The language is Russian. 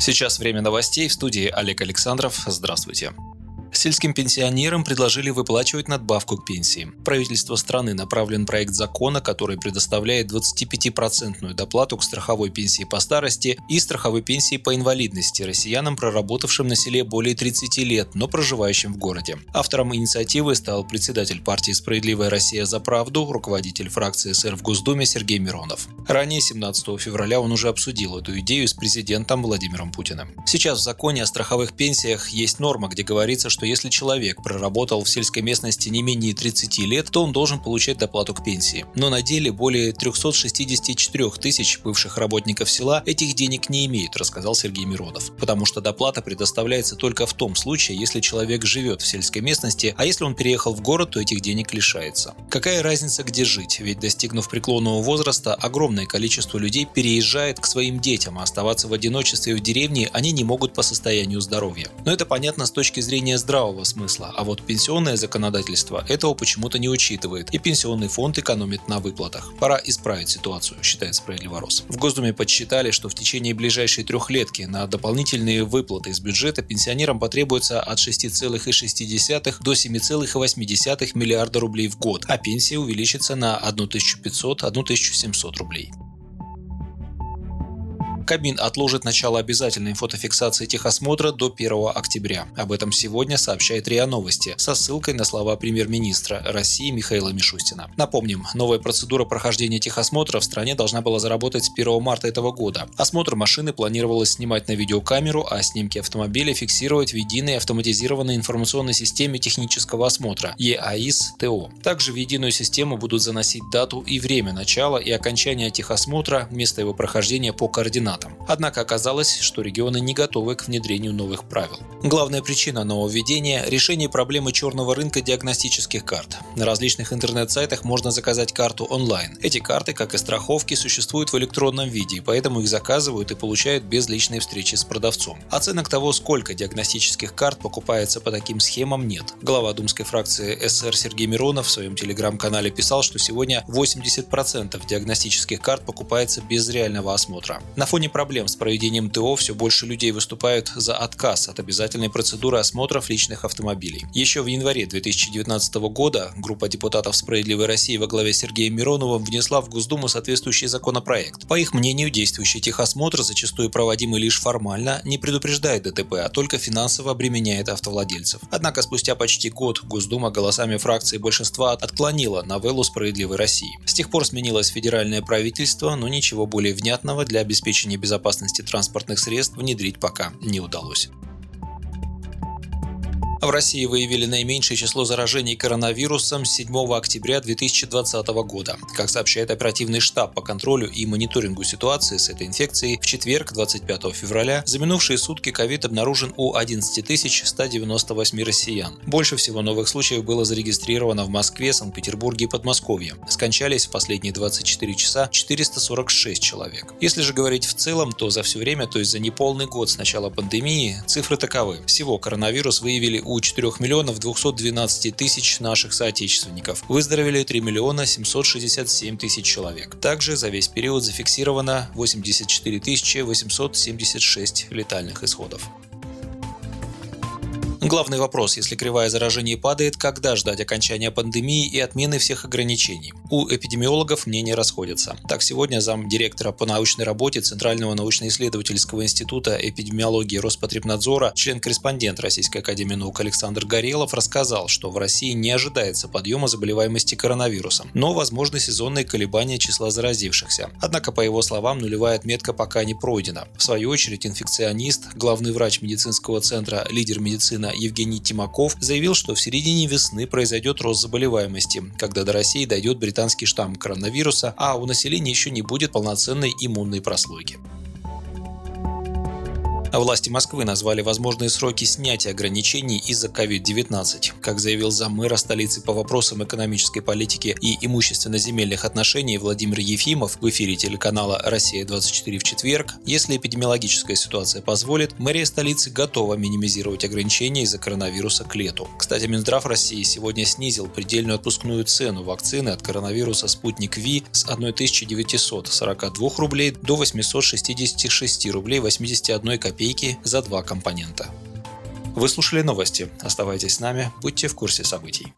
Сейчас время новостей в студии Олег Александров. Здравствуйте. Сельским пенсионерам предложили выплачивать надбавку к пенсии. Правительство страны направлен проект закона, который предоставляет 25-процентную доплату к страховой пенсии по старости и страховой пенсии по инвалидности россиянам, проработавшим на селе более 30 лет, но проживающим в городе. Автором инициативы стал председатель партии «Справедливая Россия за правду», руководитель фракции СР в Госдуме Сергей Миронов. Ранее, 17 февраля, он уже обсудил эту идею с президентом Владимиром Путиным. Сейчас в законе о страховых пенсиях есть норма, где говорится, что если человек проработал в сельской местности не менее 30 лет, то он должен получать доплату к пенсии. Но на деле более 364 тысяч бывших работников села этих денег не имеют, рассказал Сергей Миронов. Потому что доплата предоставляется только в том случае, если человек живет в сельской местности, а если он переехал в город, то этих денег лишается. Какая разница, где жить? Ведь достигнув преклонного возраста, огромное количество людей переезжает к своим детям, а оставаться в одиночестве в деревне они не могут по состоянию здоровья. Но это понятно с точки зрения здравого смысла, а вот пенсионное законодательство этого почему-то не учитывает, и пенсионный фонд экономит на выплатах. Пора исправить ситуацию, считает Справедливорос. В Госдуме подсчитали, что в течение ближайшей трехлетки на дополнительные выплаты из бюджета пенсионерам потребуется от 6,6 до 7,8 миллиарда рублей в год, а пенсия увеличится на 1500-1700 рублей. Кабмин отложит начало обязательной фотофиксации техосмотра до 1 октября. Об этом сегодня сообщает РИА Новости со ссылкой на слова премьер-министра России Михаила Мишустина. Напомним, новая процедура прохождения техосмотра в стране должна была заработать с 1 марта этого года. Осмотр машины планировалось снимать на видеокамеру, а снимки автомобиля фиксировать в единой автоматизированной информационной системе технического осмотра ЕАИС-ТО. Также в единую систему будут заносить дату и время начала и окончания техосмотра, место его прохождения по координатам Сенатом. Однако оказалось, что регионы не готовы к внедрению новых правил. Главная причина нововведения – решение проблемы черного рынка диагностических карт. На различных интернет-сайтах можно заказать карту онлайн. Эти карты, как и страховки, существуют в электронном виде, поэтому их заказывают и получают без личной встречи с продавцом. Оценок того, сколько диагностических карт покупается по таким схемам, нет. Глава думской фракции СР Сергей Миронов в своем телеграм-канале писал, что сегодня 80% диагностических карт покупается без реального осмотра. На фоне проблем с проведением ТО все больше людей выступают за отказ от обязательной процедуры осмотров личных автомобилей. Еще в январе 2019 года группа депутатов «Справедливой России» во главе Сергея Мироновым внесла в Госдуму соответствующий законопроект. По их мнению, действующий техосмотр, зачастую проводимый лишь формально, не предупреждает ДТП, а только финансово обременяет автовладельцев. Однако спустя почти год Госдума голосами фракции большинства отклонила новеллу «Справедливой России». С тех пор сменилось федеральное правительство, но ничего более внятного для обеспечения безопасности транспортных средств внедрить пока не удалось. В России выявили наименьшее число заражений коронавирусом с 7 октября 2020 года. Как сообщает оперативный штаб по контролю и мониторингу ситуации с этой инфекцией, в четверг, 25 февраля, за минувшие сутки ковид обнаружен у 11 198 россиян. Больше всего новых случаев было зарегистрировано в Москве, Санкт-Петербурге и Подмосковье. Скончались в последние 24 часа 446 человек. Если же говорить в целом, то за все время, то есть за неполный год с начала пандемии, цифры таковы. Всего коронавирус выявили у 4 миллионов 212 тысяч наших соотечественников. Выздоровели 3 миллиона 767 тысяч человек. Также за весь период зафиксировано 84 876 летальных исходов. Главный вопрос, если кривая заражения падает, когда ждать окончания пандемии и отмены всех ограничений? У эпидемиологов мнения расходятся. Так, сегодня зам директора по научной работе Центрального научно-исследовательского института эпидемиологии Роспотребнадзора, член-корреспондент Российской академии наук Александр Горелов рассказал, что в России не ожидается подъема заболеваемости коронавирусом, но возможны сезонные колебания числа заразившихся. Однако, по его словам, нулевая отметка пока не пройдена. В свою очередь, инфекционист, главный врач медицинского центра, лидер медицины Евгений Тимаков заявил, что в середине весны произойдет рост заболеваемости, когда до России дойдет британский штамм коронавируса, а у населения еще не будет полноценной иммунной прослойки. Власти Москвы назвали возможные сроки снятия ограничений из-за COVID-19. Как заявил заммэра столицы по вопросам экономической политики и имущественно-земельных отношений Владимир Ефимов в эфире телеканала «Россия-24» в четверг, если эпидемиологическая ситуация позволит, мэрия столицы готова минимизировать ограничения из-за коронавируса к лету. Кстати, Минздрав России сегодня снизил предельную отпускную цену вакцины от коронавируса «Спутник Ви» с 1942 рублей до 866 рублей 81 копейки копейки за два компонента. Вы слушали новости. Оставайтесь с нами, будьте в курсе событий.